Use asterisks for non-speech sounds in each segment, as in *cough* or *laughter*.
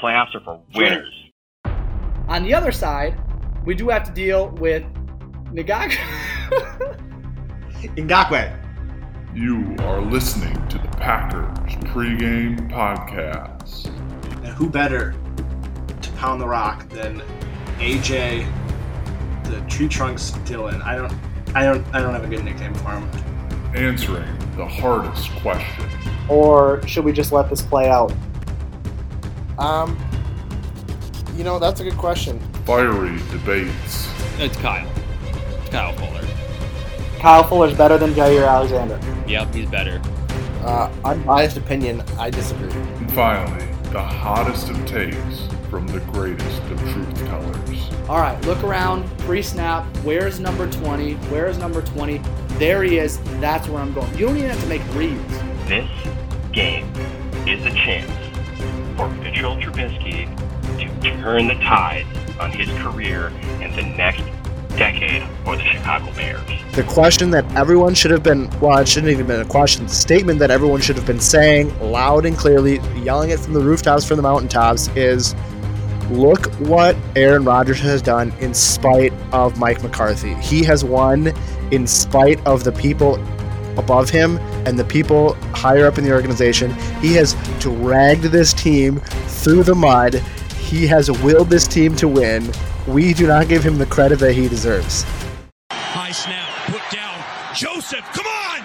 Playoffs are for winners. On the other side, we do have to deal with Ngakoue. *laughs* Ngakoue. You are listening to the Packers pregame podcast. And who better to pound the rock than AJ, the tree trunks Dillon? I don't, I don't, I don't have a good nickname for him. Answering the hardest question. or should we just let this play out? Um, you know, that's a good question. Fiery debates. It's Kyle. It's Kyle Fuller. Kyle Fuller's better than Jaire Alexander. Yep, he's better. Uh, unbiased opinion, I disagree. And finally, the hottest of takes from the greatest of truth tellers. All right, look around, free snap. Where's number 20? Where's number 20? There he is. That's where I'm going. You don't even have to make reads. This game is a chance for Mitchell Trubisky to turn the tide on his career in the next decade for the Chicago Bears. the question that everyone should have been well it shouldn't even been a question the statement that everyone should have been saying loud and clearly yelling it from the rooftops from the mountaintops is look what aaron rodgers has done in spite of mike mccarthy he has won in spite of the people above him and the people higher up in the organization he has dragged this team through the mud he has willed this team to win we do not give him the credit that he deserves High snap, put down. Joseph, come on!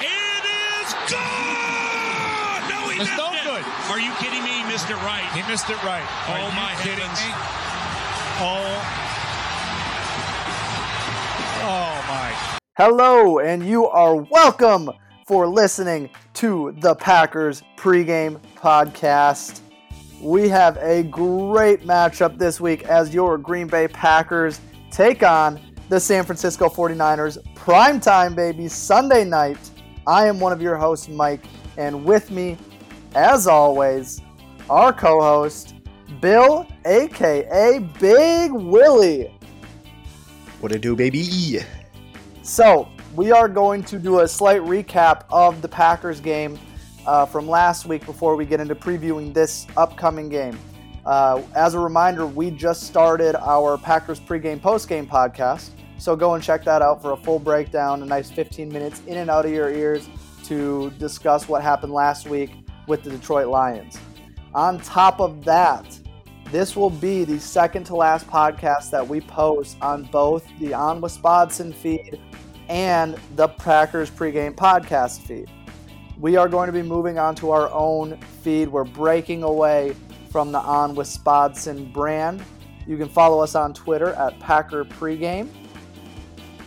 It is gone! No, he It's missed no it. good. Are you kidding me? He missed it right. He missed it right. Oh, Are you my kidding heavens. me? Oh. Oh my. Hello, and you are welcome for listening to the Packers pregame podcast. We have a great matchup this week as your Green Bay Packers take on the San Francisco 49ers. Primetime, baby, Sunday night. I am one of your hosts, Mike, and with me, as always, our co host, Bill, aka Big Willie. What it do, baby? So, we are going to do a slight recap of the Packers game uh, from last week before we get into previewing this upcoming game. Uh, as a reminder, we just started our Packers pregame postgame podcast. So go and check that out for a full breakdown, a nice 15 minutes in and out of your ears to discuss what happened last week with the Detroit Lions. On top of that, this will be the second to last podcast that we post on both the On Wisconsin feed and the Packers pregame podcast feed. We are going to be moving on to our own feed. We're breaking away from the On Wisconsin brand. You can follow us on Twitter at Packer Pregame.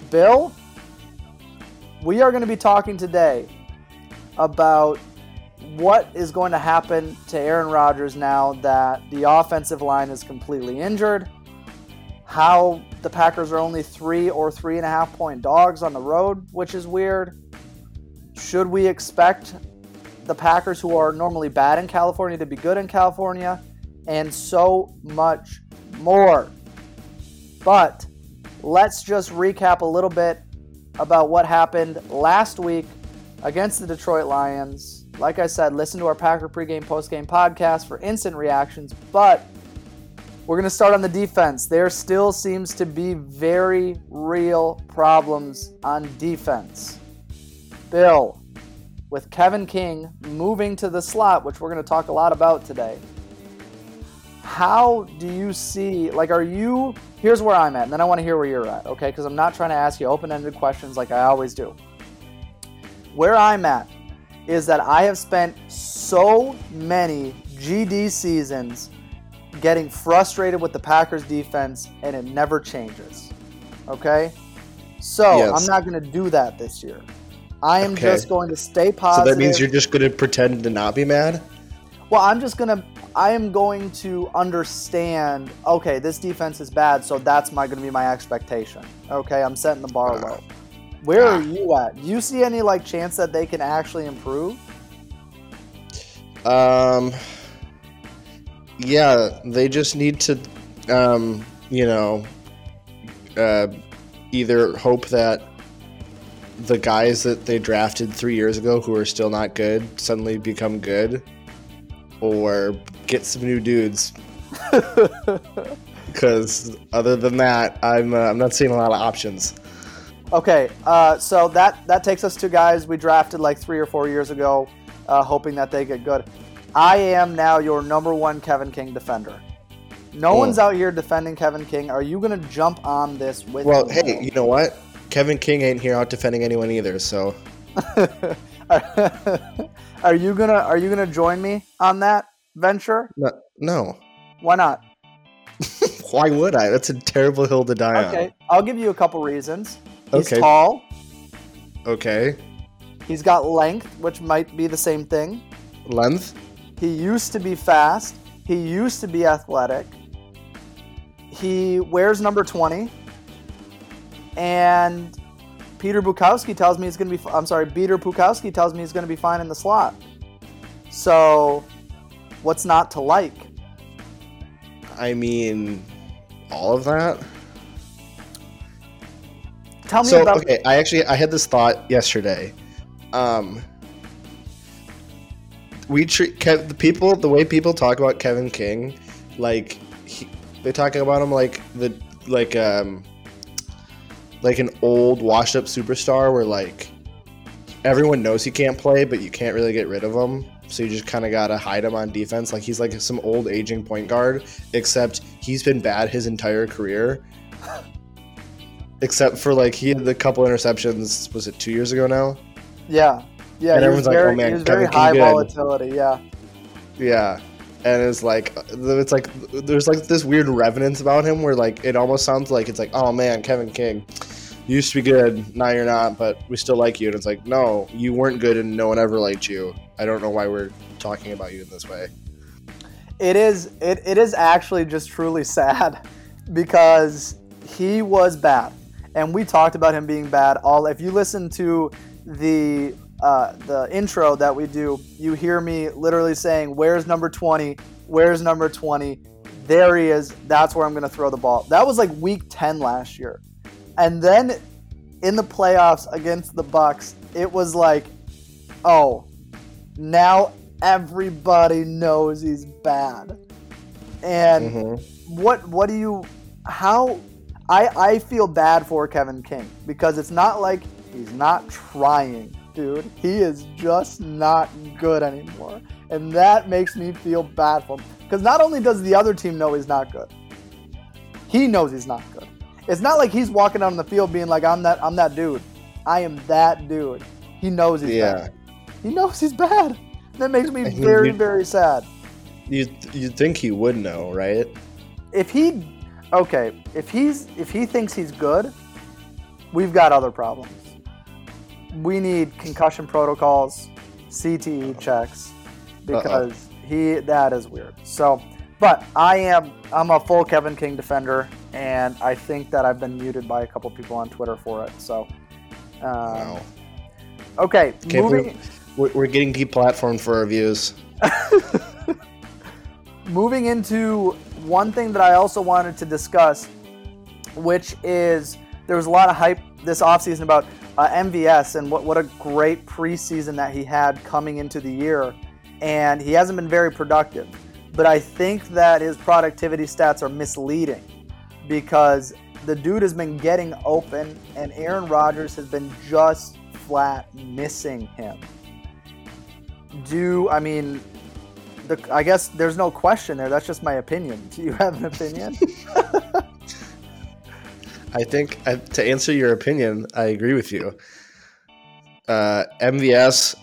Bill, we are going to be talking today about what is going to happen to Aaron Rodgers now that the offensive line is completely injured, how the Packers are only three or three and a half point dogs on the road, which is weird. Should we expect the Packers, who are normally bad in California, to be good in California? And so much more. But let's just recap a little bit about what happened last week against the Detroit Lions. Like I said, listen to our Packer pregame, postgame podcast for instant reactions. But we're going to start on the defense. There still seems to be very real problems on defense. Bill, with Kevin King moving to the slot, which we're going to talk a lot about today. How do you see, like, are you, here's where I'm at, and then I want to hear where you're at, okay? Because I'm not trying to ask you open ended questions like I always do. Where I'm at is that I have spent so many GD seasons getting frustrated with the Packers defense, and it never changes, okay? So Yes. I'm not going to do that this year. I am Okay. just going to stay positive. So that means you're just going to pretend to not be mad? Well, I'm just gonna. I am going to understand. Okay, this defense is bad, so that's my going to be my expectation. Okay, I'm setting the bar low. Where are you at? Do you see any like chance that they can actually improve? Um, yeah, they just need to, um, you know, uh, either hope that the guys that they drafted three years ago who are still not good suddenly become good, or get some new dudes. *laughs* Because other than that, I'm uh, I'm not seeing a lot of options. Okay, uh, so that that takes us to guys we drafted like three or four years ago, uh, hoping that they get good. I am now your number one Kevin King defender. No Oh. one's out here defending Kevin King. Are you gonna jump on this with Well, me? hey, you know what? Kevin King ain't here out defending anyone either. So *laughs* are you gonna Are you gonna join me on that venture? no, no. Why not? *laughs* Why would I? That's a terrible hill to die on. Okay, I'll give you a couple reasons. He's Okay. tall. Okay. He's got length, which might be the same thing. Length. He used to be fast. He used to be athletic. He wears number 20. And Peter Bukowski tells me he's going to be I'm sorry, Peter Bukowski tells me he's going to be fine in the slot. So, what's not to like? I mean, all of that. Tell me so about okay, I actually I had this thought yesterday. Um, we treat Kev, the people the way people talk about Kevin King, like he, they talk about him like the like um like an old washed up superstar where like everyone knows he can't play, but you can't really get rid of him. So you just kind of gotta hide him on defense. Like he's like some old aging point guard, except he's been bad his entire career. *laughs* Except for like he had the couple interceptions. Was it two years ago now? Yeah. Yeah, And everyone's like, very, "Oh, man, he was very Kevin King high good." volatility, yeah. Yeah, and it's like it's like there's like this weird revenance about him where like it almost sounds like it's like oh man, Kevin King, you used to be good, now you're not, but we still like you. And it's like no, you weren't good, and no one ever liked you. I don't know why we're talking about you in this way. It is it, it is actually just truly *laughs* sad because he was bad. And we talked about him being bad all if you listen to the uh, the intro that we do, you hear me literally saying, Where's number 20? Where's number 20? There he is. That's where I'm gonna throw the ball. That was like week 10 last year. And then in the playoffs against the Bucks, it was like, oh, now everybody knows he's bad. And Mhm. what what do you how I I feel bad for Kevin King because it's not like he's not trying, dude. He is just not good anymore. And that makes me feel bad for him. Because not only does the other team know he's not good, he knows he's not good. It's not like he's walking out on the field being like, I'm that I'm that dude. I am that dude. He knows he's Yeah, bad. He knows he's bad. That makes me very, very sad. you you think he would know, right? if he okay if he's if he thinks he's good we've got other problems we need concussion protocols cte checks because he that is weird so but i am i'm a full kevin king defender and i think that i've been muted by a couple people on twitter for it so um, Wow. okay Can't moving We're, we're getting deplatformed for our views. *laughs* moving into one thing that I also wanted to discuss, which is there was a lot of hype this offseason about uh, MVS and what, what a great preseason that he had coming into the year. And he hasn't been very productive. But I think that his productivity stats are misleading because the dude has been getting open and Aaron Rodgers has been just flat missing him. Do, I mean, the, I guess there's no question there. That's just my opinion. *laughs* Do you have an opinion? *laughs* I think uh, to answer your opinion, I agree with you. Uh, MVS,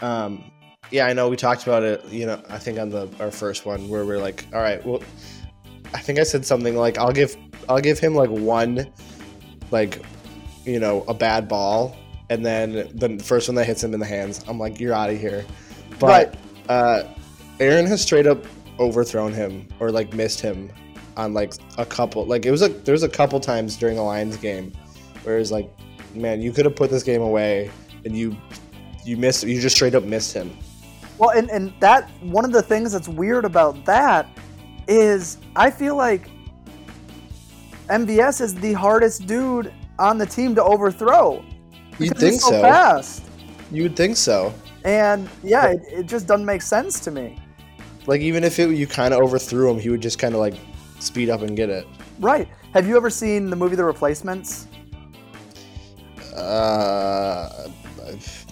um, yeah, I know we talked about it. You know, I think on the our first one where we're like, all right, well, I think I said something like, I'll give I'll give him like one, like, you know, a bad ball, and then the first one that hits him in the hands, I'm like, you're out of here. But uh, Aaron has straight up overthrown him or like missed him on like a couple like it was a there was a couple times during the Lions game where it was like man you could have put this game away and you you missed you just straight up missed him well, and, and that one of the things that's weird about that is I feel like MVS is the hardest dude on the team to overthrow. you'd think so, fast. you would think so And yeah, it, it just doesn't make sense to me. Like even if it, you kind of overthrew him, he would just kind of like speed up and get it. Right. Have you ever seen the movie The Replacements? Uh,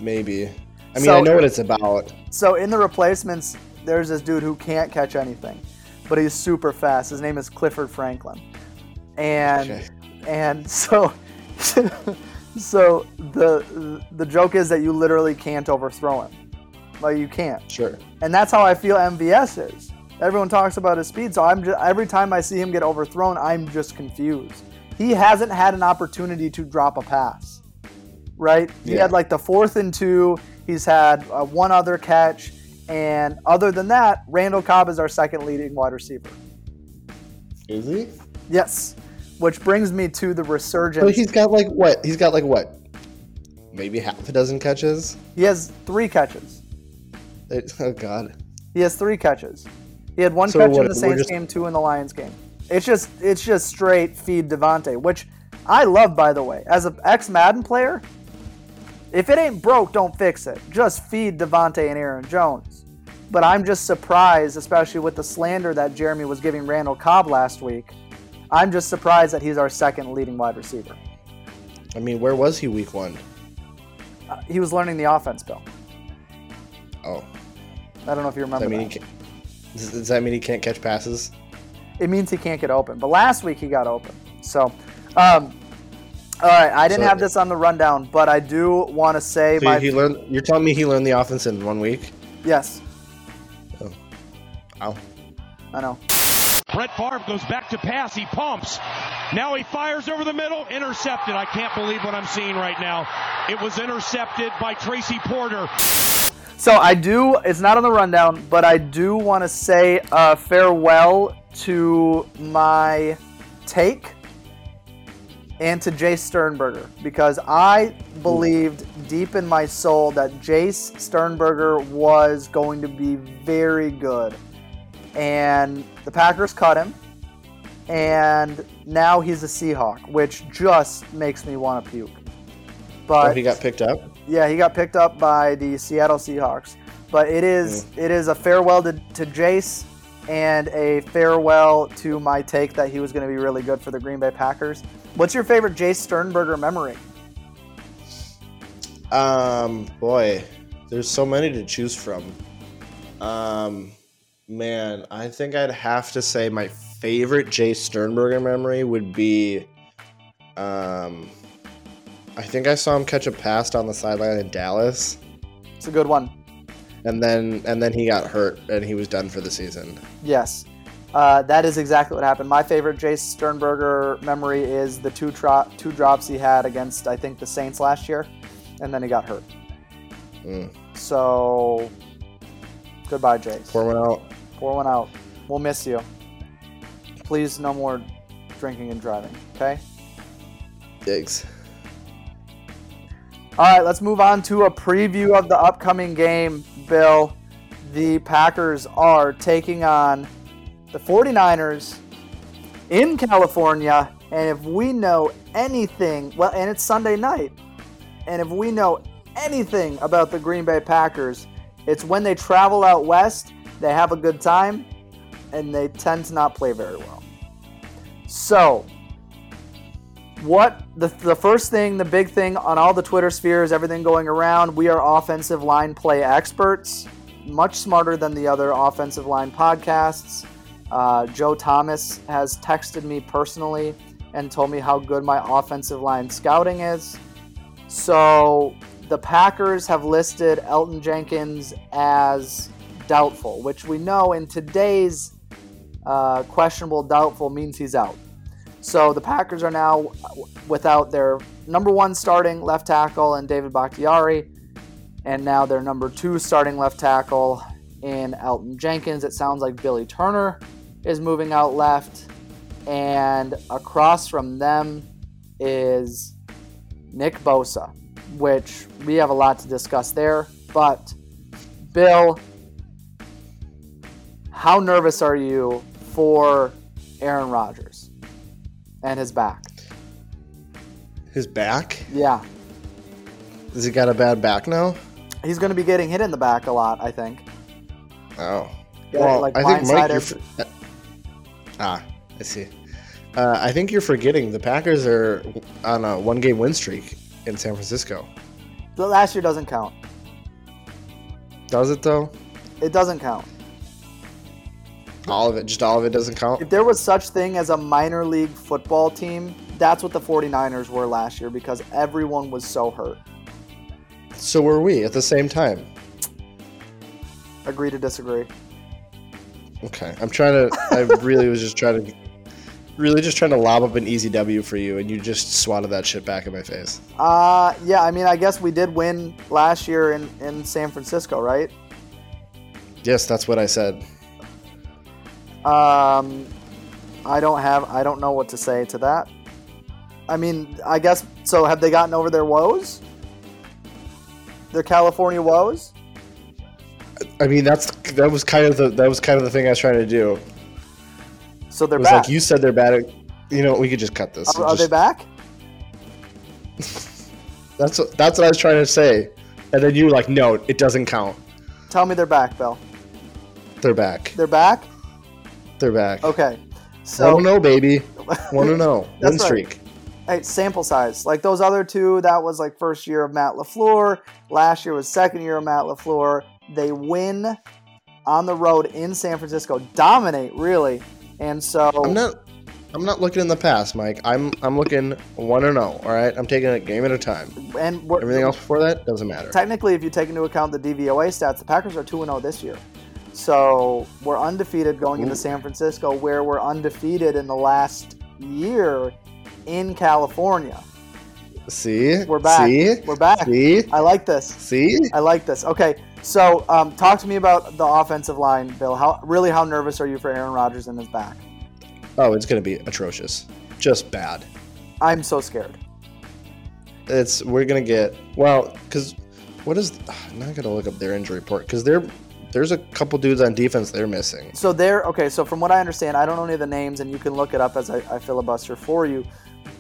maybe. I mean, So- I know what it's about. So in The Replacements, there's this dude who can't catch anything, but he's super fast. His name is Clifford Franklin, and Okay. and *laughs* so so the the joke is that you literally can't overthrow him, like you can't. Sure. And that's how I feel MVS is. Everyone talks about his speed, so I'm just, every time I see him get overthrown, I'm just confused. He hasn't had an opportunity to drop a pass, right? He had like the fourth and two. He's had uh, one other catch, and other than that, Randall Cobb is our second leading wide receiver. Is he? Yes, which brings me to the resurgence. But he's got like what? He's got like what? Maybe half a dozen catches. he has three catches. It, oh God. He has three catches. He had one So catch what, in the Saints just- game, two in the Lions game. It's just it's just straight feed Davante, which I love by the way. As an ex Madden player, if it ain't broke, don't fix it. Just feed Davante and Aaron Jones. But I'm just surprised, especially with the slander that Jeremy was giving Randall Cobb last week. I'm just surprised that he's our second leading wide receiver. I mean, where was he week one? Uh, he was learning the offense, Bill. Oh, I don't know if you does remember that mean that. he can't? Does, does that mean he can't catch passes? it means he can't get open. But last week he got open. So, um, all right, I didn't So- have this on the rundown, but I do want to say So my he learned. You're telling me he learned the offense in one week? yes, Oh, Wow. I know. Brett Favre goes back to pass. He pumps. Now he fires over the middle. Intercepted. I can't believe what I'm seeing right now. It was intercepted by Tracy Porter. So I do. It's not on the rundown, but I do want to say uh, farewell to my take and to Jace Sternberger because I believed deep in my soul that Jace Sternberger was going to be very good, and the Packers cut him, and now he's a Seahawk, which just makes me want to puke. But Oh, he got picked up. yeah, he got picked up by the Seattle Seahawks. But it is it is a farewell to, to Jace and a farewell to my take that he was going to be really good for the Green Bay Packers. What's your favorite Jace Sternberger memory? Um, boy, there's so many to choose from. Um, man, I think I'd have to say my favorite Jay Sternberger memory would be, um, I think I saw him catch a pass on the sideline in Dallas, It's a good one. and then and then he got hurt and he was done for the season. Yes. Uh, that is exactly what happened. My favorite Jace Sternberger memory is the two tro- two drops he had against I think the Saints last year, and then he got hurt. Mm. So goodbye, Jace. Pour one out. Pour one out. We'll miss you. Please, no more drinking and driving. Okay. Digs. All right, let's move on to a preview of the upcoming game, Bill. The Packers are taking on the 49ers in California. And if we know anything, well, and it's Sunday night, and if we know anything about the Green Bay Packers, it's when they travel out west, they have a good time, and they tend to not play very well. So, what the, the first thing, the big thing on all the Twitter spheres, everything going around, we are offensive line play experts, much smarter than the other offensive line podcasts. Uh, Joe Thomas has texted me personally and told me how good my offensive line scouting is. So the Packers have listed Elgton Jenkins as doubtful, which we know in today's uh, questionable doubtful means he's out. So the Packers are now without their number one starting left tackle and David Bakhtiari, and now their number two starting left tackle in Elgton Jenkins. It sounds like Billy Turner is moving out left, and across from them is Nick Bosa, which we have a lot to discuss there. But Bill, how nervous are you for Aaron Rodgers and his back? His back? Yeah, Has he got a bad back now? he's going to be getting hit in the back a lot, I think. Oh. Get, Well, like I think Mike, you're. f- ah, I see. Uh, I think you're forgetting the Packers are on a one-game win streak in San Francisco. The last year doesn't count. Does it though? It doesn't count. All of it, just all of it doesn't count. If there was such thing as a minor league football team, that's what the 49ers were last year because everyone was so hurt. So were we at the same time. Agree to disagree. Okay, I'm trying to. I really was just trying to, really just trying to lob up an easy W for you, and you just swatted that shit back in my face. Uh, yeah, I mean, I guess we did win last year in, in San Francisco, right? Yes, that's what I said. Um, I don't have, I don't know what to say to that. I mean, I guess, so have they gotten over their woes? Their California woes? I mean, that's that was kind of the that was kind of the thing I was trying to do. So they're It was back. like you said they're bad. At, you know, we could just cut this. are, are they back? *laughs* That's what, that's what I was trying to say, and then you were like, no, it doesn't count. Tell me they're back, Bill. They're back. They're back? They're back. Okay. So, One know, baby. One. *laughs* That's Win right. streak. hey, sample size. Like those other two, that was like first year of Matt LaFleur. Last year was second year of Matt LaFleur. They win on the road in San Francisco, dominate really. And so I'm not. I'm not looking in the past, Mike. I'm I'm looking one to oh, know. All right, I'm taking it game at a time. and Everything else before that doesn't matter. technically, if you take into account the DVOA stats, the Packers are 2 and 0 this year. So we're undefeated going into San Francisco, where we're undefeated in the last year in California. See, We're back. See, We're back. See, I like this. see. I like this. Okay, so um, talk to me about the offensive line, Bill. How really how nervous are you for Aaron Rodgers and his back? Oh, it's gonna be atrocious. Just bad. I'm so scared. It's we're gonna get well because what is *sighs* I'm not going to look up their injury report because they're there's a couple dudes on defense they're missing. So they're okay. So from what I understand, I don't know any of the names, and you can look it up as I, I filibuster for you.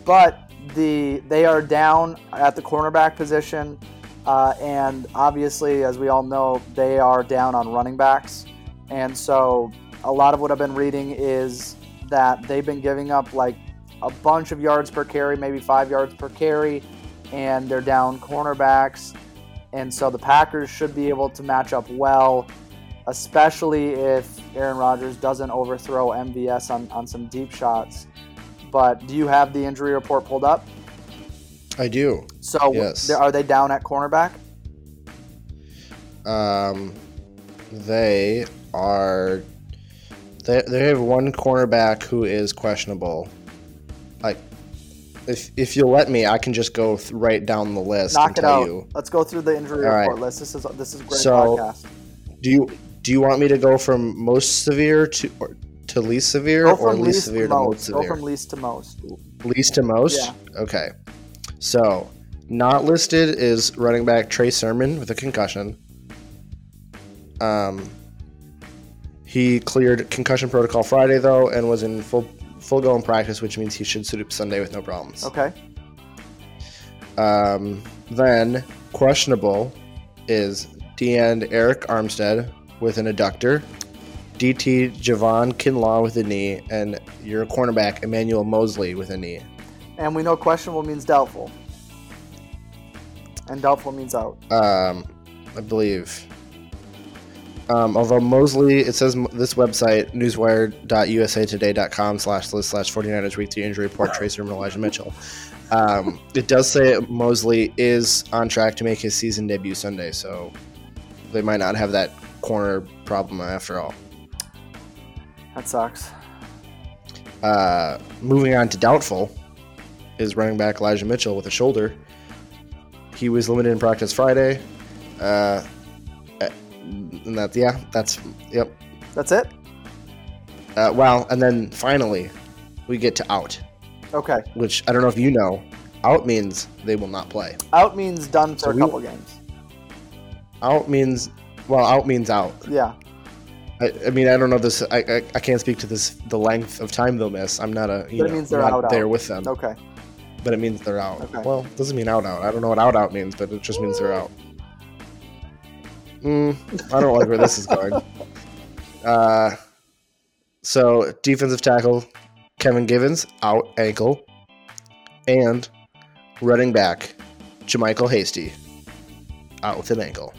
But the they are down at the cornerback position, uh, and obviously, as we all know, they are down on running backs. And so a lot of what I've been reading is that they've been giving up like a bunch of yards per carry, maybe five yards per carry, and they're down cornerbacks. And so the Packers should be able to match up well especially if Aaron Rodgers doesn't overthrow MVS on, on some deep shots. But do you have the injury report pulled up? I do. So Yes. are they down at cornerback? Um, they are. They, they have one cornerback who is questionable. Like, if if you'll let me, I can just go th- right down the list Knock and it tell out. you. Let's go through the injury All right. report list. This is this is great So- podcast. Do you do you want me to go from most severe to or, to least severe, or least least severe to most most. Go from least to most. least to most. Yeah. Okay. So, not listed is running back Trey Sermon with a concussion. Um, he cleared concussion protocol Friday though, and was in full full go in practice, which means he should suit up Sunday with no problems. Okay. Um, then questionable is D end Arik Armstead with an adductor, DT Javon Kinlaw with a knee, and your cornerback Emmanuel Moseley with a knee. And we know questionable means doubtful. And doubtful means out. um, I believe. Um, although Moseley, it says this website, newswire.usatoday.com slash list slash 49ers week three injury report, Trey Sermon Elijah Mitchell. Um, it does say Moseley is on track to make his season debut Sunday, so they might not have that corner problem after all. That sucks. Uh, moving on to doubtful is running back Elijah Mitchell with a shoulder. He was limited in practice Friday. Uh, and that yeah, that's yep. That's it? Uh, well, and then finally, we get to out, Okay. which I don't know if you know. Out means they will not play. Out means done for So a we- couple games. Out means well, out means out. Yeah. I, I mean, I don't know this. I, I I can't speak to this the length of time they'll miss. I'm not a you But it know means they're not out, there with them. Okay. but it means they're out. Okay. Well, it doesn't mean out out. I don't know what out out means, but it just means they're out. Mm, I don't like where this is going. Uh, so defensive tackle Kevin Givens out ankle, and running back JaMycal Hasty out with an ankle.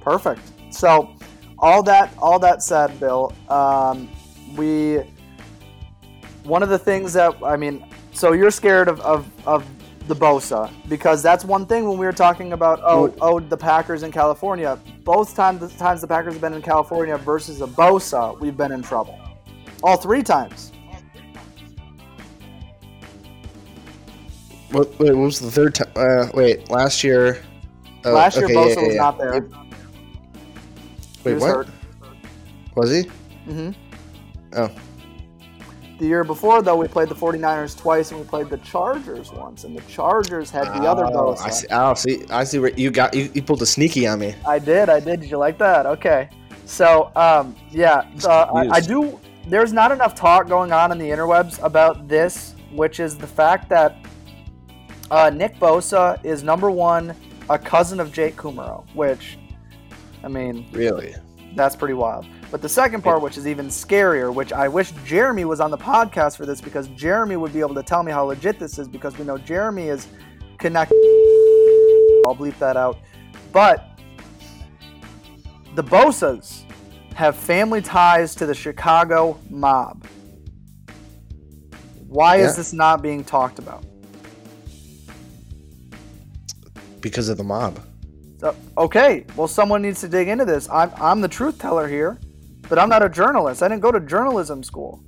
Perfect. So, all that all that said, Bill, um, we one of the things that I mean, so you're scared of, of, of the Bosa because that's one thing when we were talking about oh oh the Packers in California. Both times the times the Packers have been in California versus a Bosa, we've been in trouble. All three times. What, wait, what was the third time? Uh, wait, last year. oh, Last year okay, Bosa yeah, yeah, was yeah. not there. Wait, was what? hurt. Was he? Mm hmm Oh, The year before, though, we played the 49ers twice and we played the Chargers once, and the Chargers had the other Oh, Bosa. I see. Oh, see. I see where you got. You, you pulled a sneaky on me. I did. I did. Did you like that? Okay. So, um, yeah, uh, I, I do. There's not enough talk going on in the interwebs about this, which is the fact that uh, Nick Bosa is number one, a cousin of Jake Kumerow, which, I mean, Really? That's pretty wild. But the second part, which is even scarier, which I wish Jeremy was on the podcast for this because Jeremy would be able to tell me how legit this is because we know Jeremy is connected. I'll bleep that out. But the Bosas have family ties to the Chicago mob. Why Yeah. is this not being talked about? Because of the mob. So, okay, well, someone needs to dig into this. I'm, I'm the truth teller here, but I'm not a journalist. I didn't go to journalism school.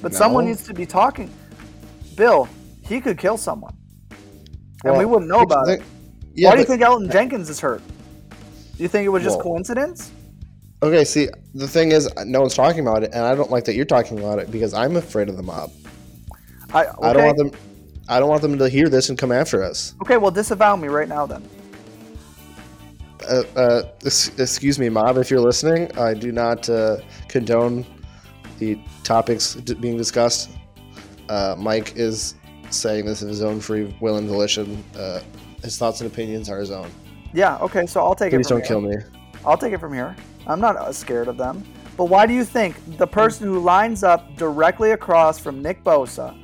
But someone needs to be talking. Bill, he could kill someone. And we wouldn't know about it. Yeah, Why do you think Elgton Jenkins is hurt? Do you think it was just Well- coincidence? Okay, see, the thing is, no one's talking about it, and I don't like that you're talking about it because I'm afraid of the mob. I, okay. I don't want them. I don't want them to hear this and come after us. okay, well, disavow me right now then. Uh, uh, excuse me, mob, if you're listening, I do not uh, condone the topics d- being discussed. Uh, Mike is saying this of his own free will and volition. Uh, his thoughts and opinions are his own. Yeah, okay, so I'll take Please it from don't here. kill me. I'll take it from here. I'm not scared of them. But why do you think the person who lines up directly across from Nick Bosa,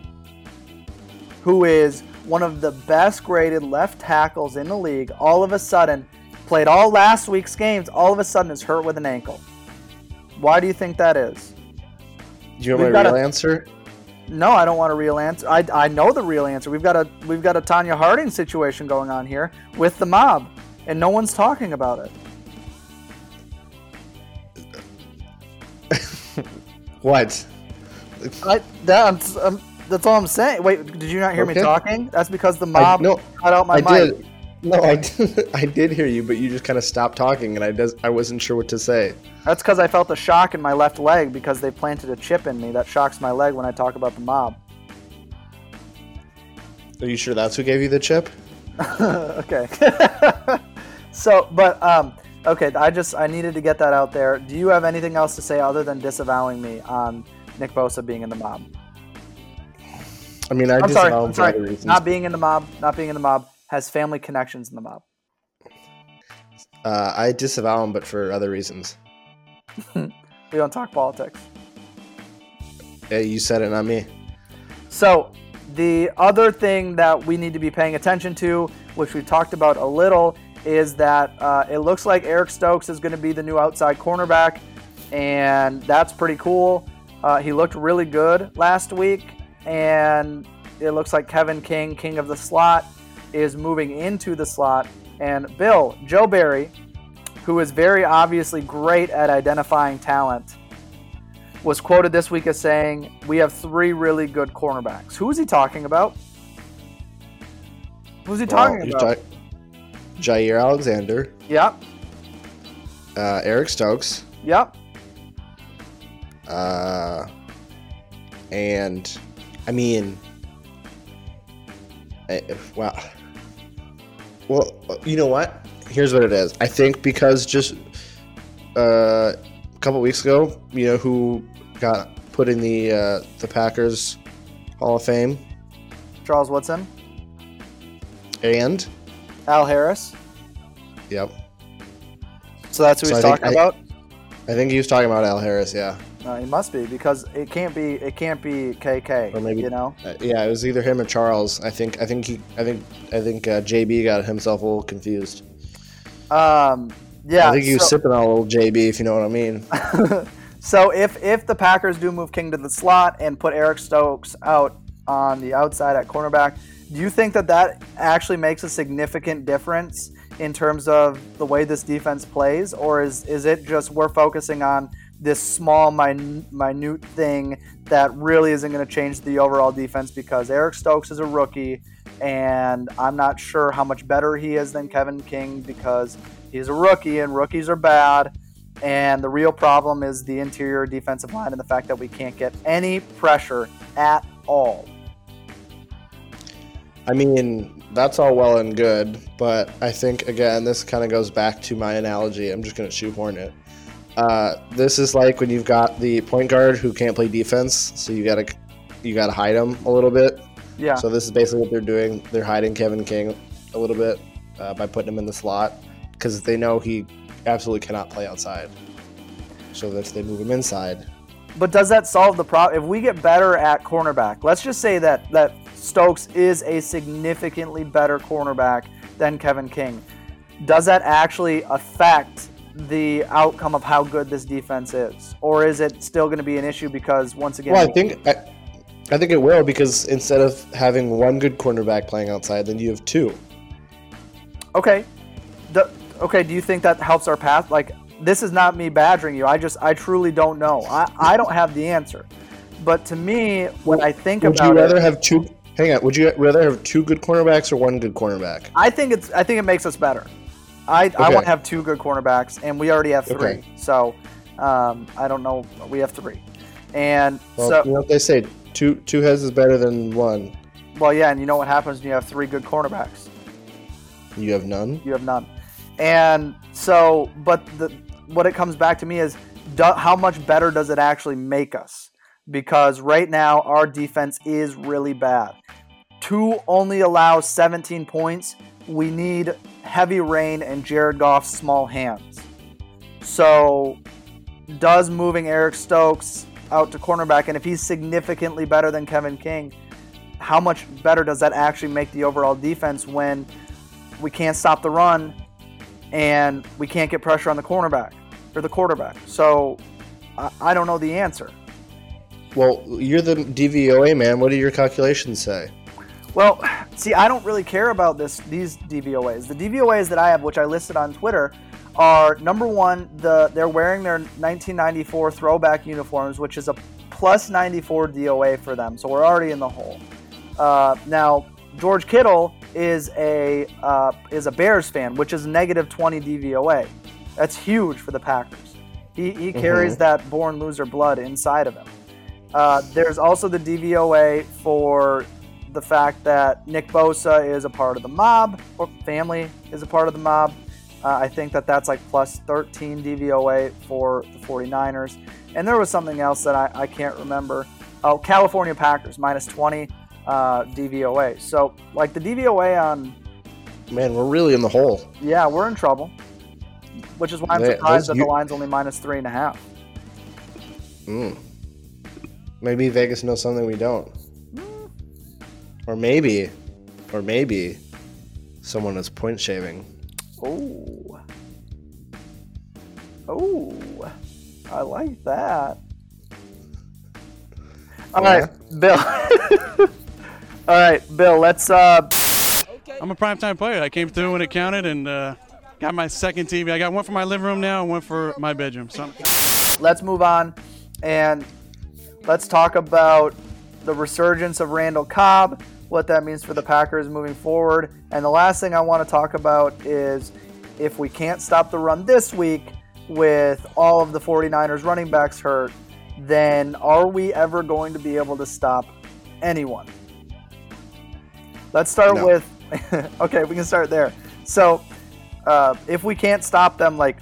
who is one of the best graded left tackles in the league, all of a sudden played all last week's games, all of a sudden is hurt with an ankle? Why do you think that is? Do you know We've my real a- answer? No, I don't want a real answer. I, I know the real answer. We've got a we've got a Tonya Harding situation going on here with the mob, and no one's talking about it. *laughs* What? I, that's um, that's all I'm saying. Wait, did you not hear me talking? That's because the mob no, cut out my I mic. did. No, I *laughs* did. I did hear you, but you just kind of stopped talking, and I does. I wasn't sure what to say. That's because I felt a shock in my left leg because they planted a chip in me that shocks my leg when I talk about the mob. Are you sure that's who gave you the chip? *laughs* okay. *laughs* so, but um, okay. I just I needed to get that out there. Do you have anything else to say other than disavowing me on Nick Bosa being in the mob? I mean, I I'm just sorry. I'm for sorry. other reasons. Not being in the mob. Not being in the mob has family connections in the mob. Uh, I disavow him, but for other reasons. *laughs* We don't talk politics. Hey, you said it, not me. So, the other thing that we need to be paying attention to, which we've talked about a little, is that uh, it looks like Eric Stokes is going to be the new outside cornerback, and that's pretty cool. Uh, he looked really good last week, and it looks like Kevin King, king of the slot, is moving into the slot. And Bill, Joe Barry, who is very obviously great at identifying talent, was quoted this week as saying, We have three really good cornerbacks. Who is he talking about? Who's he talking Well, about? Ja- Jaire Alexander, Yep, uh, Eric Stokes, yep. uh, and I mean, I, wow. Well, you know what? Here's what it is. I think because just uh, a couple weeks ago, you know who got put in the uh, the Packers Hall of Fame, Charles Woodson, and Al Harris. yep, So that's who So he's I think talking I- about? I think he was talking about Al Harris. Yeah, Uh, he must be because it can't be. It can't be KK. Or maybe- you know. Uh, yeah. It was either him or Charles. I think. I think he. I think. I think uh, JB got himself a little confused. Um, yeah. I think he was so- sipping on a little JB, if you know what I mean. *laughs* So if if the Packers do move King to the slot and put Eric Stokes out on the outside at cornerback, do you think that that actually makes a significant difference in terms of the way this defense plays, or is is it just we're focusing on this small min- minute thing that really isn't going to change the overall defense because Eric Stokes is a rookie and I'm not sure how much better he is than Kevin King because he's a rookie and rookies are bad. And the real problem is the interior defensive line and the fact that we can't get any pressure at all. I mean, that's all well and good, but I think again, this kind of goes back to my analogy. I'm just going to shoehorn it. Uh, this is like when you've got the point guard who can't play defense, so you gotta you gotta hide him a little bit. Yeah. So this is basically what they're doing. They're hiding Kevin King a little bit uh, by putting him in the slot because they know he absolutely cannot play outside. So that if they move him inside, But does that solve the problem? If we get better at cornerback, let's just say that that Stokes is a significantly better cornerback than Kevin King. Does that actually affect the outcome of how good this defense is, or is it still going to be an issue because once again, well, I think I, I think it will because instead of having one good cornerback playing outside, then you have two. Okay. Do, okay, do you think that helps our path? Like, this is not me badgering you. I just, I truly don't know. I, I don't have the answer. But to me, when I think Would about you rather it, have two? Hang on. Would you rather have two good cornerbacks or one good cornerback? I think it's, I think it makes us better. I, I want to have two good cornerbacks, and we already have three. Okay. So, um, I don't know. We have three, and Well, so you know what they say: two two heads is better than one. well, yeah. And you know what happens when you have three good cornerbacks? You have none. You have none. And so, but the what it comes back to me is do, how much better does it actually make us? Because right now our defense is really bad. Two only allows 17 points. We need heavy rain and Jared Goff's small hands. So, does moving Eric Stokes out to cornerback, and if he's significantly better than Kevin King, how much better does that actually make the overall defense when we can't stop the run and we can't get pressure on the cornerback or the quarterback. So I, don't know the answer. Well, you're the DVOA man. What do your calculations say? Well, see, I don't really care about this these DVOAs. The DVOAs that I have, which I listed on Twitter, are number one, the they're wearing their 1994 throwback uniforms, which is a plus 94 DOA for them. So we're already in the hole. Uh, now, George Kittle is a uh, is a Bears fan, which is negative 20 DVOA. That's huge for the Packers. He, he carries that born loser blood inside of him. Uh, there's also the DVOA for the fact that Nick Bosa is a part of the mob, or family is a part of the mob. Uh, I think that that's like plus 13 DVOA for the 49ers. And there was something else that I, I can't remember. Oh, California Packers, minus 20 uh, DVOA. So, like the DVOA on, Man, we're really in the hole. yeah, we're in trouble. Which is why I'm surprised that you- the line's only minus three and a half. Mm. Maybe Vegas knows something we don't. Or maybe, or maybe, someone is point shaving. Oh. Oh. I like that. All right, Bill. *laughs* All right, Bill, let's uh I'm a primetime player. I came through when it counted and uh, got my second TV. I got one for my living room now and one for my bedroom. So let's move on and let's talk about the resurgence of Randall Cobb, what that means for the Packers moving forward. And the last thing I want to talk about is if we can't stop the run this week with all of the 49ers running backs hurt, then are we ever going to be able to stop anyone? Let's start No. with *laughs* okay, we can start there. So, uh, if we can't stop them, like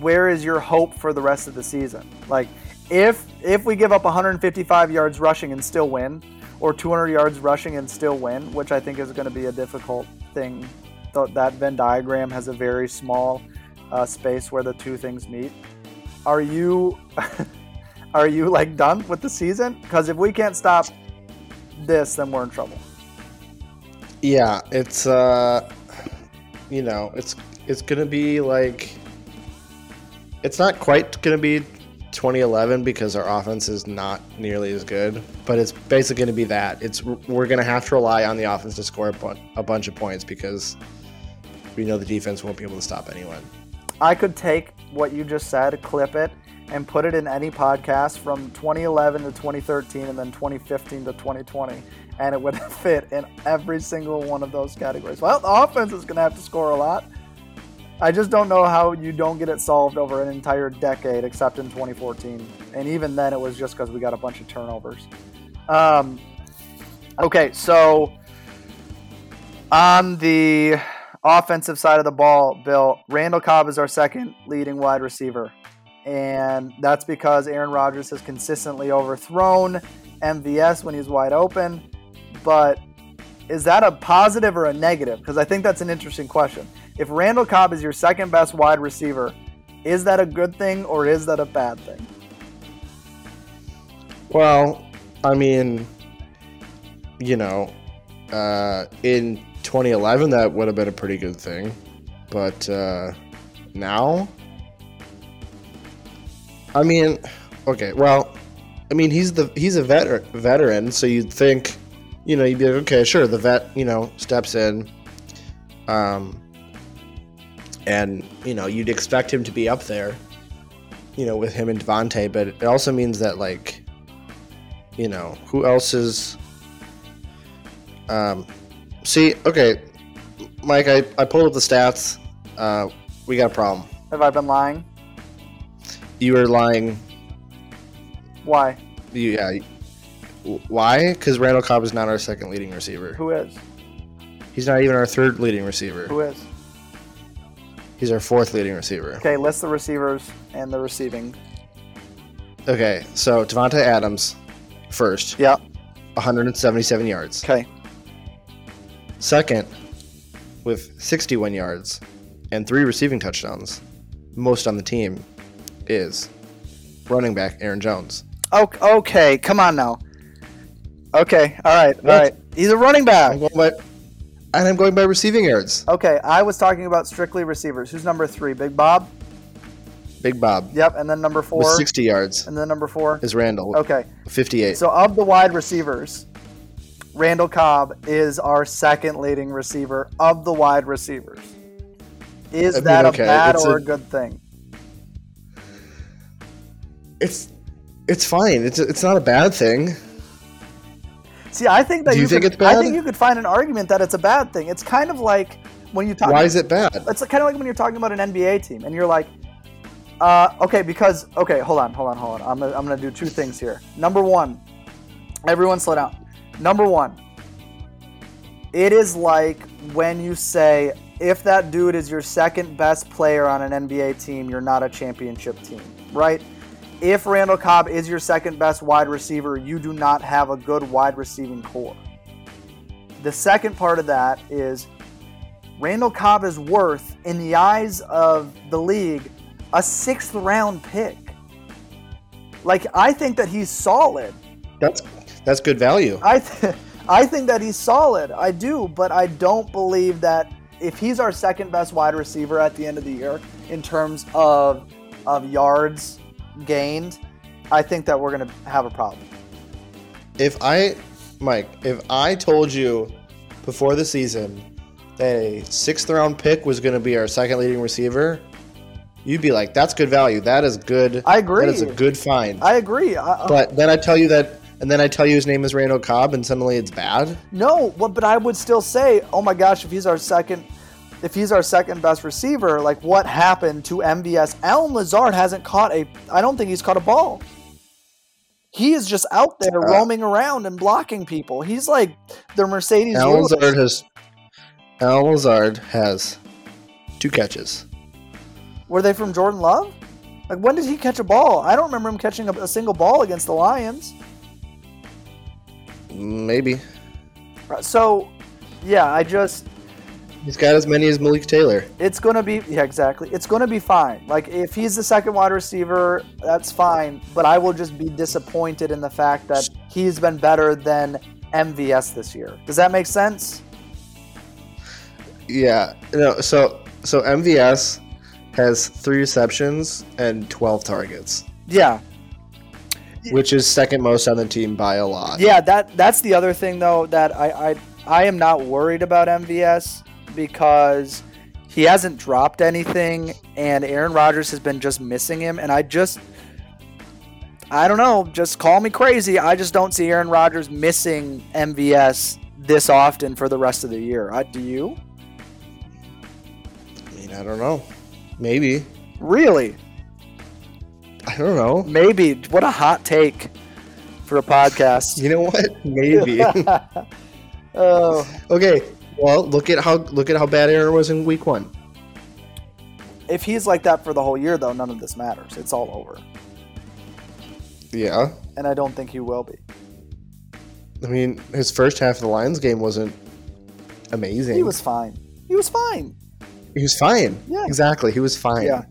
where is your hope for the rest of the season? Like, if if we give up 155 yards rushing and still win, or 200 yards rushing and still win, which I think is going to be a difficult thing. That Venn diagram has a very small uh, space where the two things meet. are you *laughs* are you like done with the season? Because if we can't stop this, then we're in trouble. Yeah, it's uh, you know, it's it's gonna be like, it's not quite gonna be 2011 because our offense is not nearly as good, but it's basically gonna be that. It's we're gonna have to rely on the offense to score a, bu- a bunch of points because we know the defense won't be able to stop anyone. I could take what you just said, clip it, and put it in any podcast from 2011 to 2013 and then 2015 to 2020, and it would *laughs* fit in every single one of those categories. Well, the offense is going to have to score a lot. I just don't know how you don't get it solved over an entire decade, except in 2014. And even then, it was just because we got a bunch of turnovers. Um, okay, so on the offensive side of the ball, Bill, Randall Cobb is our second leading wide receiver. And that's because Aaron Rodgers has consistently overthrown MVS when he's wide open. But is that a positive or a negative? Because I think that's an interesting question. If Randall Cobb is your second best wide receiver, is that a good thing or is that a bad thing? Well, I mean, you know, uh, in 2011 that would have been a pretty good thing, but uh, now, I mean, okay, well, I mean he's the he's a veteran veteran, so you'd think, you know, you'd be like, okay, sure, the vet, you know, steps in, um, and you know, you'd expect him to be up there, you know, with him and Davante, but it also means that like you know, who else is. Um, see, okay, Mike, I, I pulled up the stats. Uh, we got a problem. Have I been lying? You were lying. Why? You, yeah. Why? Because Randall Cobb is not our second leading receiver. Who is? He's not even our third leading receiver. Who is? He's our fourth leading receiver. Okay, list the receivers and the receiving. Okay, so Davante Adams, first, Yeah. 177 yards. Okay. Second, with 61 yards and three receiving touchdowns, most on the team, is running back Aaron Jones. Okay, okay, come on now. Okay, all right, all right. He's a running I'm back. going by, and I'm going by receiving yards. Okay, I was talking about strictly receivers. Who's number three? Big Bob. Big Bob Yep, and then number four. with four, 60 yards and then number four. is Randall. Okay, 58. so of the wide receivers, Randall Cobb is our second leading receiver of the wide receivers. Is I mean, that okay, a bad it's or a- a good thing? It's it's fine. It's it's not a bad thing. See, I think that Do you could, think it's I think you could find an argument that it's a bad thing. It's kind of like when you talk. Why is it bad? It's kind of like when you're talking about an NBA team and you're like, uh, okay, because okay, hold on, hold on, hold on. I'm gonna, I'm gonna do two things here. Number one, everyone slow down. Number one, it is like when you say if that dude is your second best player on an NBA team, you're not a championship team, right? If Randall Cobb is your second best wide receiver, you do not have a good wide receiving corps. The second part of that is Randall Cobb is worth, in the eyes of the league, a sixth round pick. Like, I think that he's solid. That's that's good value. I, th- *laughs* I think that he's solid. I do, but I don't believe that if he's our second best wide receiver at the end of the year in terms of of yards gained, I think that we're gonna have a problem. If I, Mike, if I told you before the season that a sixth round pick was going to be our second leading receiver, you'd be like, "That's good value. That is good. I agree. That is a good find." I agree. I, but then I tell you that, and then I tell you his name is Randall Cobb, and suddenly it's bad. No, but I would still say, oh my gosh, if he's our second, if he's our second best receiver, like what happened to MVS? Allen Lazard hasn't caught a. I don't think he's caught a ball. He is just out there Uh, roaming around and blocking people. He's like the Mercedes. Alan Lewis. Lazard has Allen Lazard has two catches. Were they from Jordan Love? Like when did he catch a ball? I don't remember him catching a, a single ball against the Lions. Maybe. So, yeah, I just He's got as many as Malik Taylor. It's gonna be yeah, exactly. It's gonna be fine. Like if he's the second wide receiver, that's fine. But I will just be disappointed in the fact that he's been better than MVS this year. Does that make sense? Yeah. No. So so MVS has three receptions and twelve targets, Yeah. which is second most on the team by a lot. Yeah, that that's the other thing though that I I, I am not worried about MVS because he hasn't dropped anything and Aaron Rodgers has been just missing him and I just I don't know, just call me crazy. I just don't see Aaron Rodgers missing MVS this often for the rest of the year. I, do you? I mean, I don't know. Maybe. Really? I don't know. Maybe. What a hot take for a podcast. You know what? Maybe. *laughs* oh, okay. Well, look at how look at how bad Aaron was in week one. if he's like that for the whole year though, none of this matters. It's all over. Yeah. And I don't think he will be. I mean, his first half of the Lions game wasn't amazing. He was fine. He was fine. He was fine. Yeah. Exactly. He was fine. Yeah.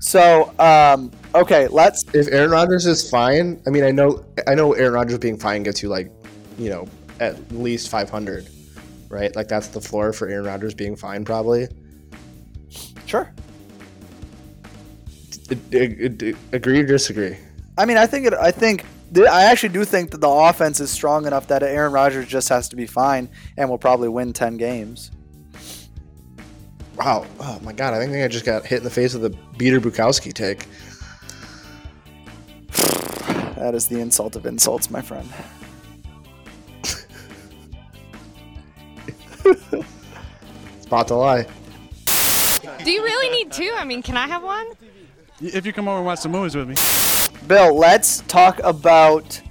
So, um, okay, let's. If Aaron Rodgers is fine, I mean, I know, I know, Aaron Rodgers being fine gets you like, you know, at least 500, right? Like that's the floor for Aaron Rodgers being fine, probably. Sure. Agree or disagree? I mean, I think it. I think I actually do think that the offense is strong enough that Aaron Rodgers just has to be fine and will probably win ten games. Wow. Oh my God. I think I just got hit in the face with a Peter Bukowski take. *sighs* That is the insult of insults, my friend. Spot to lie. Do you really need two? I mean, can I have one? If you come over and watch some movies with me. Bill, let's talk about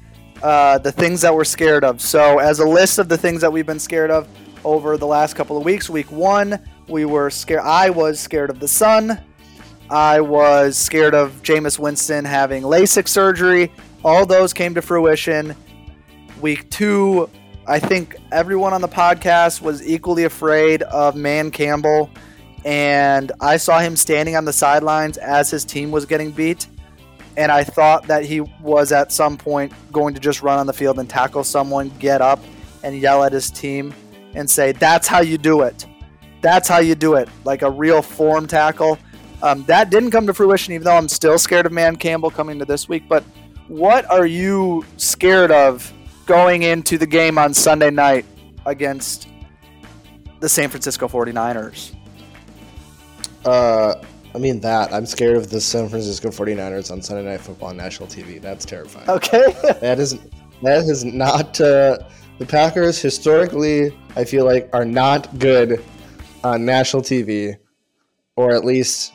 uh, the things that we're scared of. So, as a list of the things that we've been scared of over the last couple of weeks, week one, we were scared. I was scared of the sun. I was scared of Jameis Winston having LASIK surgery. All those came to fruition. Week two, I think everyone on the podcast was equally afraid of Dan Campbell. And I saw him standing on the sidelines as his team was getting beat and I thought that he was at some point going to just run on the field and tackle someone, get up and yell at his team and say, That's how you do it. That's how you do it. Like a real form tackle. Um, that didn't come to fruition, even though I'm still scared of Dan Campbell coming to this week. But what are you scared of going into the game on Sunday night against the San Francisco 49ers? Uh, I mean that. I'm scared of the San Francisco 49ers on Sunday Night Football on national TV. That's terrifying. Okay. *laughs* That is that is not uh, the Packers historically. I feel like are not good on national TV, or at least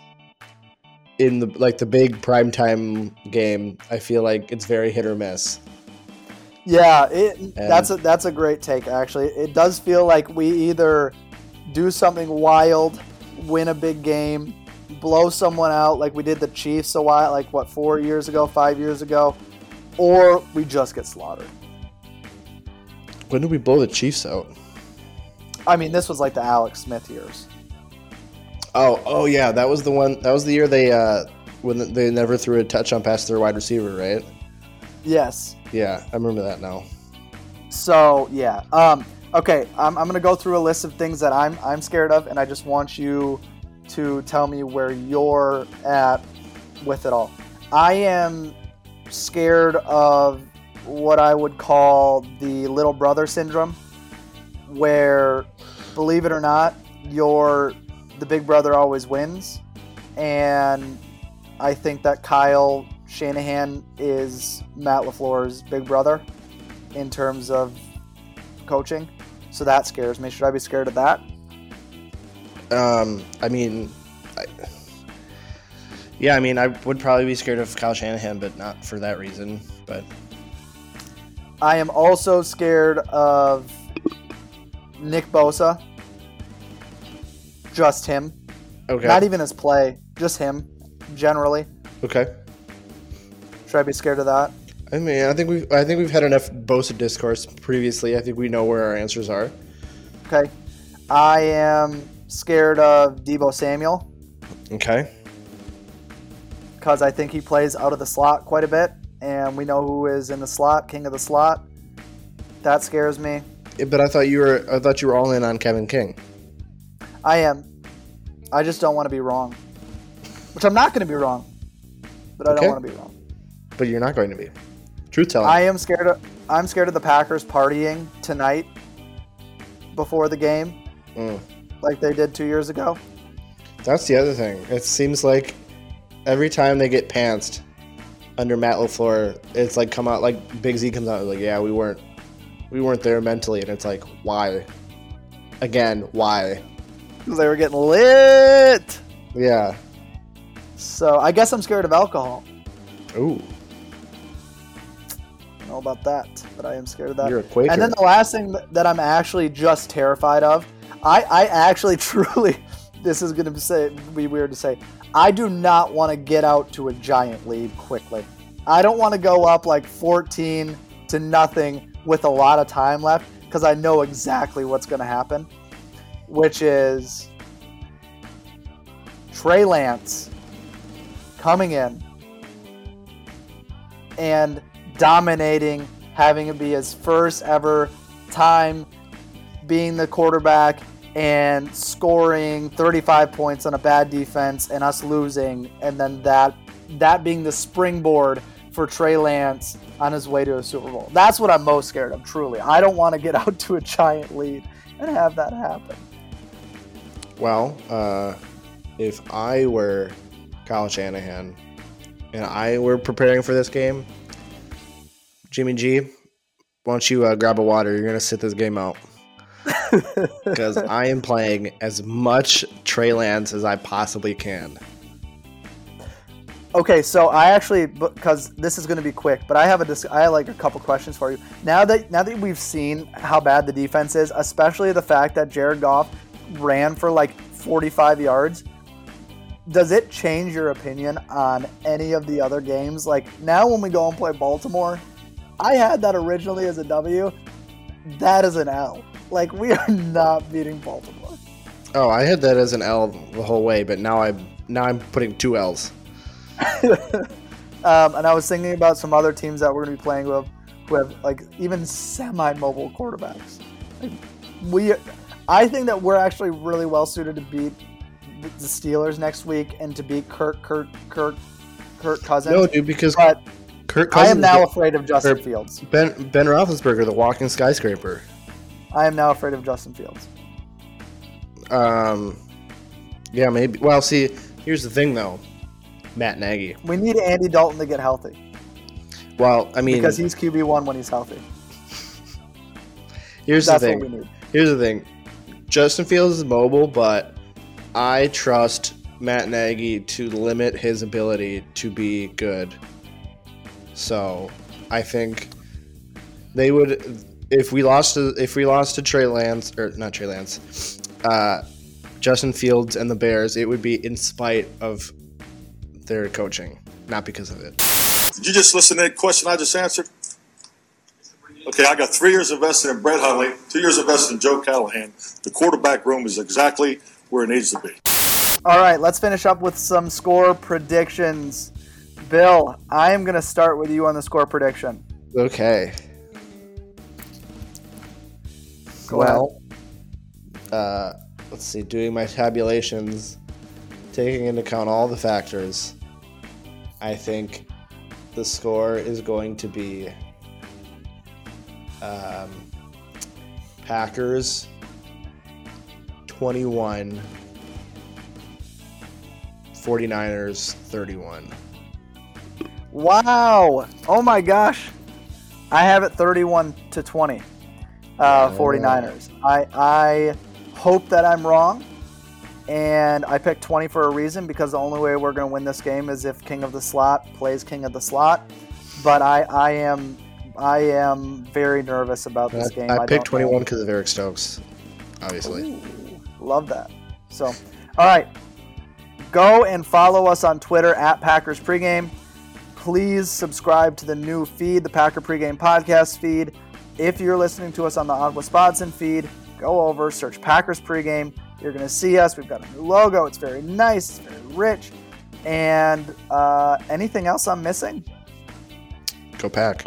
in the like the big primetime game. I feel like it's very hit or miss. Yeah, it, that's a that's a great take. Actually, it does feel like we either do something wild, win a big game, blow someone out like we did the Chiefs a while, like what four years ago, five years ago, or we just get slaughtered. When did we blow the Chiefs out? I mean, this was like the Alex Smith years. Oh, oh yeah, that was the one. That was the year they uh when they never threw a touchdown pass to their wide receiver, right? Yes. Yeah, I remember that now. So yeah. Um, okay, I'm, I'm gonna go through a list of things that I'm I'm scared of, and I just want you to tell me where you're at with it all. I am scared of what I would call the little brother syndrome, where, believe it or not, your the big brother always wins, and I think that Kyle Shanahan is Matt LaFleur's big brother in terms of coaching. So that scares me. Should I be scared of that? Um, I mean, I, yeah, I mean, I would probably be scared of Kyle Shanahan, but not for that reason. But I am also scared of Nick Bosa. Just him. okay, Not even his play, just him generally. okay. Should I be scared of that? I mean, I think we've I think we've had enough Bosa discourse previously. I think we know where our answers are. Okay. I am scared of Deebo Samuel Okay. because I think he plays out of the slot quite a bit, and we know who is in the slot, king of the slot. That scares me. Yeah, But I thought you were I thought you were all in on Kevin King. I am. I just don't want to be wrong, which I'm not going to be wrong, but I Okay. don't want to be wrong. But you're not going to be. Truth telling. I am scared of. I'm scared of the Packers partying tonight before the game, Mm. like they did two years ago. That's the other thing. It seems like every time they get pantsed under Matt LaFleur, it's like come out like Big Z comes out like, yeah, we weren't we weren't there mentally and it's like, why? Again, why? 'Cause They were getting lit. Yeah. So I guess I'm scared of alcohol. Ooh. Don't know about that, but I am scared of that. You're a Quaker. And then the last thing that I'm actually just terrified of, I, I actually *laughs* truly, this is going to say be weird to say, I do not want to get out to a giant lead quickly. I don't want to go up like 14 to nothing with a lot of time left because I know exactly what's going to happen, which is Trey Lance coming in and dominating, having it be his first ever time being the quarterback and scoring 35 points on a bad defense and us losing, and then that that being the springboard for Trey Lance on his way to a Super Bowl. That's what I'm most scared of, truly. I don't want to get *laughs* out to a giant lead and have that happen. Well, uh, if I were Kyle Shanahan and I were preparing for this game, Jimmy G, why don't you uh, grab a water? You're gonna sit this game out *laughs* because I am playing as much Trey Lance as I possibly can. Okay, so I actually because this is going to be quick, but I have a dis- I have like a couple questions for you. Now that now that we've seen how bad the defense is, especially the fact that Jared Goff ran for like 45 yards, does it change your opinion on any of the other games? Like now when we go and play Baltimore, I had that originally as a W. That is an L. Like we are not beating Baltimore. Oh, I had that as an L the whole way, but now I'm now I'm putting two L's. *laughs* Um, and I was thinking about some other teams that we're going to be playing with who have like even semi-mobile quarterbacks. Like, we, I think that we're actually really well suited to beat the the Steelers next week and to beat Kirk, Kirk, Kirk, Kirk Cousins. No, dude, because but Kirk I am now afraid of Justin or Fields. Ben Ben Roethlisberger, the walking skyscraper. I am now afraid of Justin Fields. Um, yeah, maybe. Well, see, here's the thing though, Matt Nagy. We need Andy Dalton to get healthy Well, I mean, because he's QB one when he's healthy. here's That's the thing. we need. Here's the thing. Justin Fields is mobile, but I trust Matt Nagy to limit his ability to be good. So, I think they would if we lost to if we lost to Trey Lance or not Trey Lance, uh, Justin Fields and the Bears, it would be in spite of their coaching, not because of it. Did you just listen to that question I just answered? Okay, I got three years invested in Brett Hundley, two years invested in Joe Callahan. The quarterback room is exactly where it needs to be. All right, let's finish up with some score predictions. Bill, I am going to start with you on the score prediction. Okay. Go well, uh, let's see. Doing my tabulations, taking into account all the factors, I think the score is going to be um, Packers 21, 49ers 31. Wow. Oh my gosh. I have it 31 to 20. Uh, 49ers. I I hope that I'm wrong. And I picked 20 for a reason because the only way we're going to win this game is if King of the Slot plays King of the Slot. But I I am I am very nervous about this I, game. I don't picked 21 because of Eric Stokes, obviously. Ooh, love that. So, all right. Go and follow us on Twitter at Packers Pregame. Please subscribe to the new feed, the Packer Pregame podcast feed. If you're listening to us on the Spotson feed, go over, search Packers Pregame, You're going to see us. We've got a new logo. It's very nice. It's very rich. And uh, anything else I'm missing? Go pack.